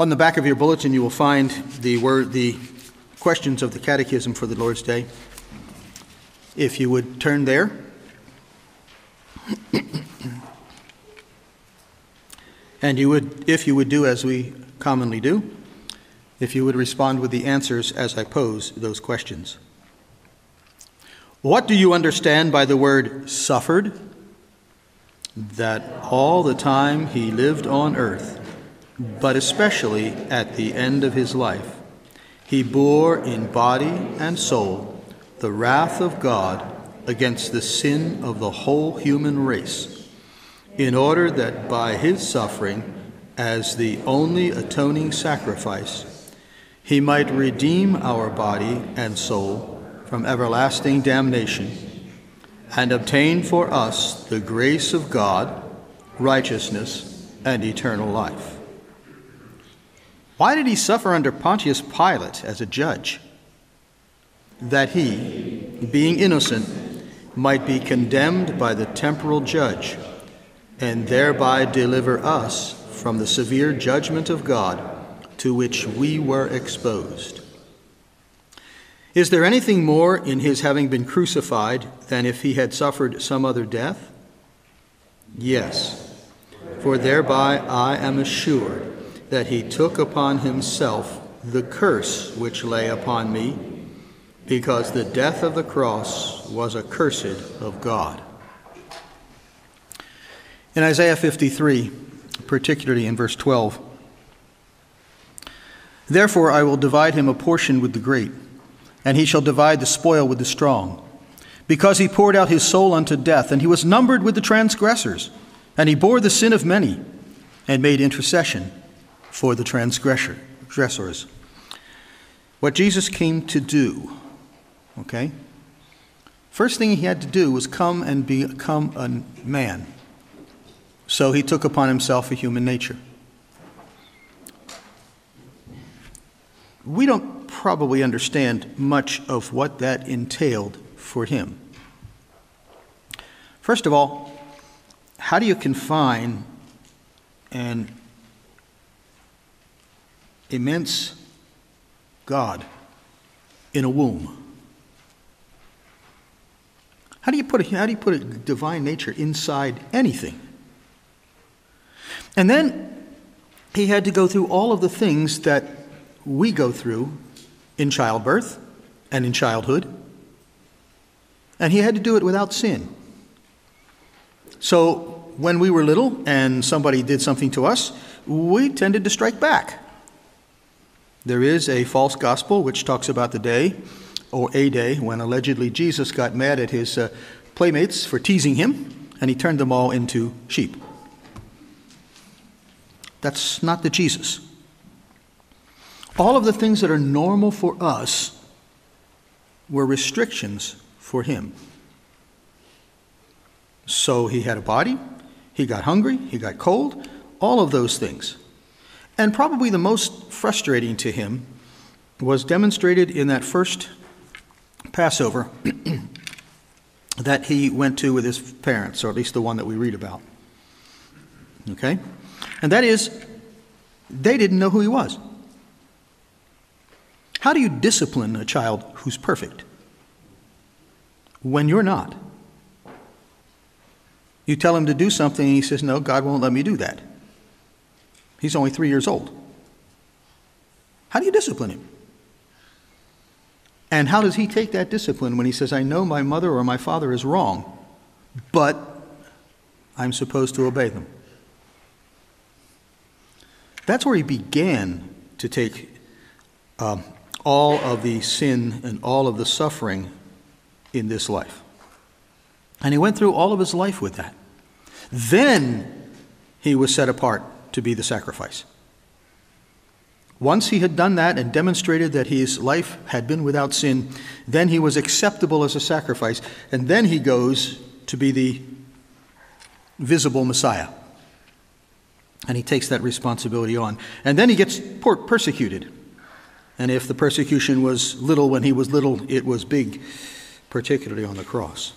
On the back of your bulletin, you will find the word, the questions of the Catechism for the Lord's Day. If you would turn there. and you would, if you would do as we commonly do, if you would respond with the answers as I pose those questions. What do you understand by the word suffered? That all the time he lived on earth, but especially at the end of his life. He bore in body and soul the wrath of God against the sin of the whole human race, in order that by his suffering, as the only atoning sacrifice, he might redeem our body and soul from everlasting damnation and obtain for us the grace of God, righteousness, and eternal life. Why did he suffer under Pontius Pilate as a judge? That he, being innocent, might be condemned by the temporal judge, and thereby deliver us from the severe judgment of God to which we were exposed. Is there anything more in his having been crucified than if he had suffered some other death? Yes, for thereby I am assured that he took upon himself the curse which lay upon me, because the death of the cross was accursed of God. In Isaiah 53, particularly in verse 12, Therefore I will divide him a portion with the great, and he shall divide the spoil with the strong. Because he poured out his soul unto death, and he was numbered with the transgressors, and he bore the sin of many, and made intercession for the transgressors. What Jesus came to do, okay? First thing he had to do was come and become a man. So he took upon himself a human nature. We don't probably understand much of what that entailed for him. First of all, how do you confine and immense God in a womb. How do you put a, how do you put a divine nature inside anything? And then he had to go through all of the things that we go through in childbirth and in childhood. And he had to do it without sin. So when we were little and somebody did something to us, we tended to strike back. There is a false gospel which talks about the day, or a day, when allegedly Jesus got mad at his uh, playmates for teasing him, and he turned them all into sheep. That's not the Jesus. All of the things that are normal for us were restrictions for him. So he had a body, he got hungry, he got cold, all of those things. And probably the most frustrating to him was demonstrated in that first Passover that he went to with his parents, or at least the one that we read about. Okay? And that is, they didn't know who he was. How do you discipline a child who's perfect when you're not? You tell him to do something, and he says, No, God won't let me do that. He's only three years old. How do you discipline him? And how does he take that discipline when he says, I know my mother or my father is wrong, but I'm supposed to obey them? That's where he began to take um, all of the sin and all of the suffering in this life. And he went through all of his life with that. Then he was set apart to be the sacrifice. Once he had done that and demonstrated that his life had been without sin, then he was acceptable as a sacrifice, and then he goes to be the visible Messiah. And he takes that responsibility on. And then he gets persecuted. And if the persecution was little when he was little, it was big, particularly on the cross.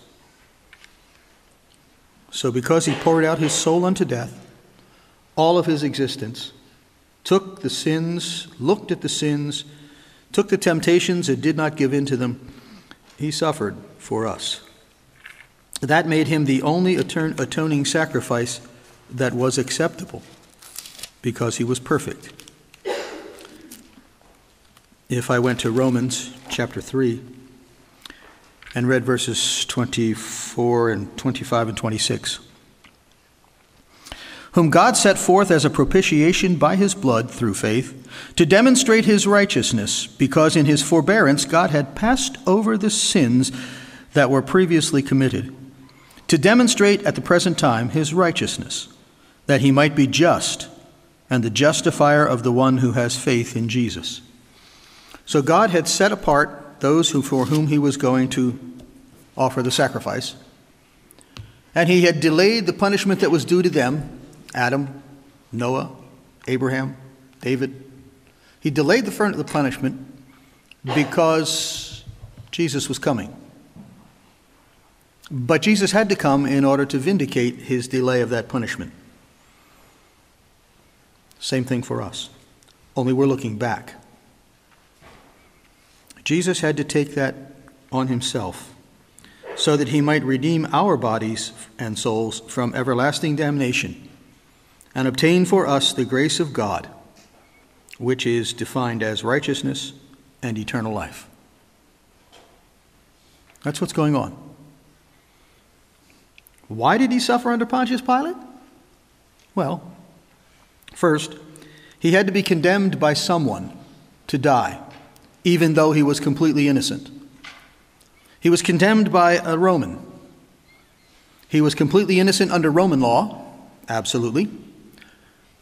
So, because he poured out his soul unto death, all of his existence, took the sins, looked at the sins, took the temptations and did not give in to them. He suffered for us. That made him the only atoning sacrifice that was acceptable because he was perfect. If I went to Romans chapter 3 and read verses 24 and 25 and 26 whom God set forth as a propitiation by his blood through faith, to demonstrate his righteousness, because in his forbearance God had passed over the sins that were previously committed, to demonstrate at the present time his righteousness, that he might be just and the justifier of the one who has faith in Jesus. So God had set apart those who, for whom he was going to offer the sacrifice, and he had delayed the punishment that was due to them Adam, Noah, Abraham, David. He delayed the, punishment because Jesus was coming. But Jesus had to come in order to vindicate his delay of that punishment. Same thing for us, only we're looking back. Jesus had to take that on himself so that he might redeem our bodies and souls from everlasting damnation and obtain for us the grace of God, which is defined as righteousness and eternal life. That's what's going on. Why did he suffer under Pontius Pilate? Well, first, he had to be condemned by someone to die, even though he was completely innocent. He was condemned by a Roman. He was completely innocent under Roman law, absolutely.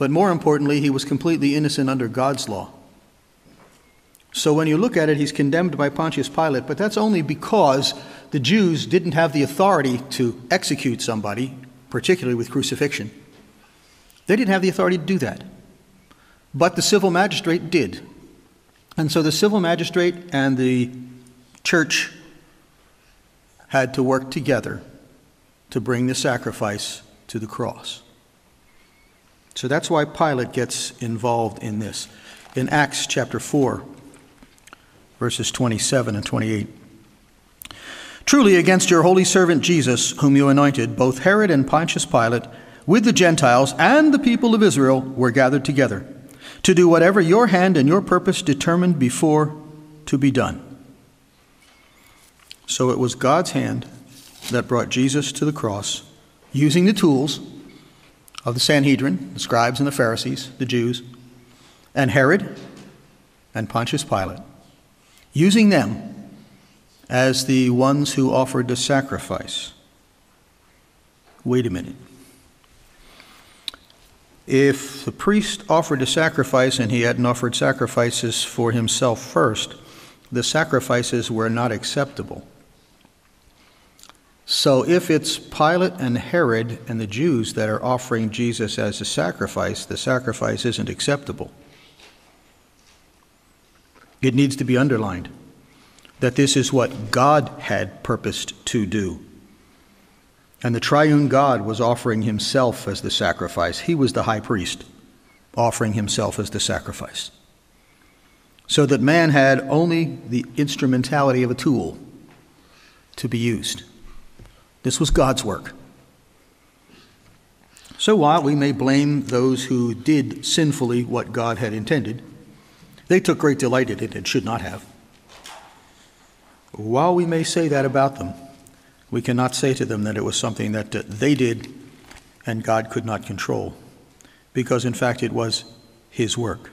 But more importantly, he was completely innocent under God's law. So when you look at it, he's condemned by Pontius Pilate, but that's only because the Jews didn't have the authority to execute somebody, particularly with crucifixion. They didn't have the authority to do that. But the civil magistrate did. And so the civil magistrate and the church had to work together to bring the sacrifice to the cross. So that's why Pilate gets involved in this. In Acts chapter 4, verses 27 and 28. Truly, against your holy servant Jesus, whom you anointed, both Herod and Pontius Pilate, with the Gentiles and the people of Israel, were gathered together to do whatever your hand and your purpose determined before to be done. So it was God's hand that brought Jesus to the cross, using the tools of the Sanhedrin, the scribes and the Pharisees, the Jews, and Herod and Pontius Pilate, using them as the ones who offered the sacrifice. Wait a minute. If the priest offered a sacrifice and he hadn't offered sacrifices for himself first, the sacrifices were not acceptable. So if it's Pilate and Herod and the Jews that are offering Jesus as a sacrifice, the sacrifice isn't acceptable. It needs to be underlined that this is what God had purposed to do. And the triune God was offering himself as the sacrifice. He was the high priest, offering himself as the sacrifice. So that man had only the instrumentality of a tool to be used. This was God's work. So while we may blame those who did sinfully what God had intended, they took great delight in it and should not have. While we may say that about them, we cannot say to them that it was something that uh, they did and God could not control, because in fact it was His work.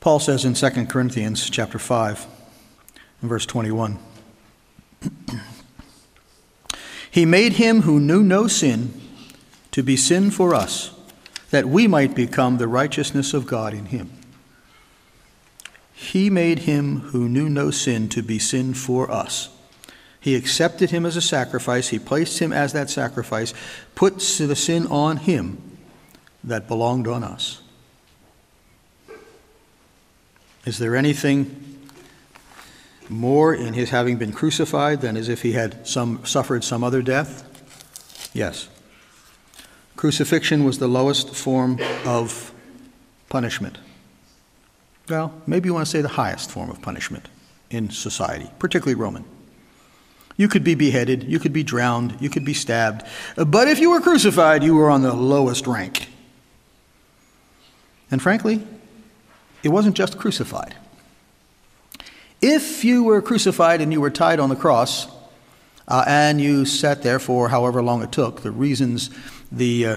Paul says in 2 Corinthians chapter 5, verse 21. he made him who knew no sin to be sin for us, that we might become the righteousness of God in him. He made him who knew no sin to be sin for us. He accepted him as a sacrifice. He placed him as that sacrifice, put the sin on him that belonged on us. Is there anything more in his having been crucified than as if he had some, suffered some other death? Yes. Crucifixion was the lowest form of punishment. Well, maybe you want to say the highest form of punishment in society, particularly Roman. You could be beheaded, you could be drowned, you could be stabbed, but if you were crucified, you were on the lowest rank. And frankly, it wasn't just crucified. If you were crucified and you were tied on the cross, uh, and you sat there for however long it took, the reasons the uh,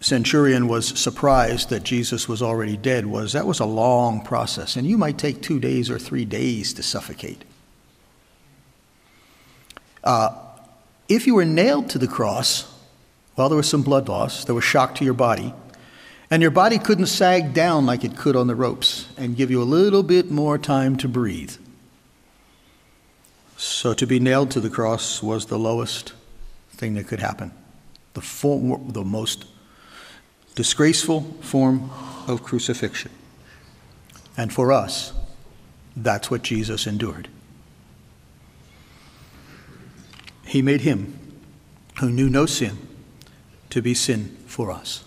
centurion was surprised that Jesus was already dead was that was a long process, and you might take two days or three days to suffocate. Uh, if you were nailed to the cross, well, there was some blood loss, there was shock to your body, and your body couldn't sag down like it could on the ropes and give you a little bit more time to breathe. So to be nailed to the cross was the lowest thing that could happen, the, form, the most disgraceful form of crucifixion. And for us, that's what Jesus endured. He made him who knew no sin to be sin for us.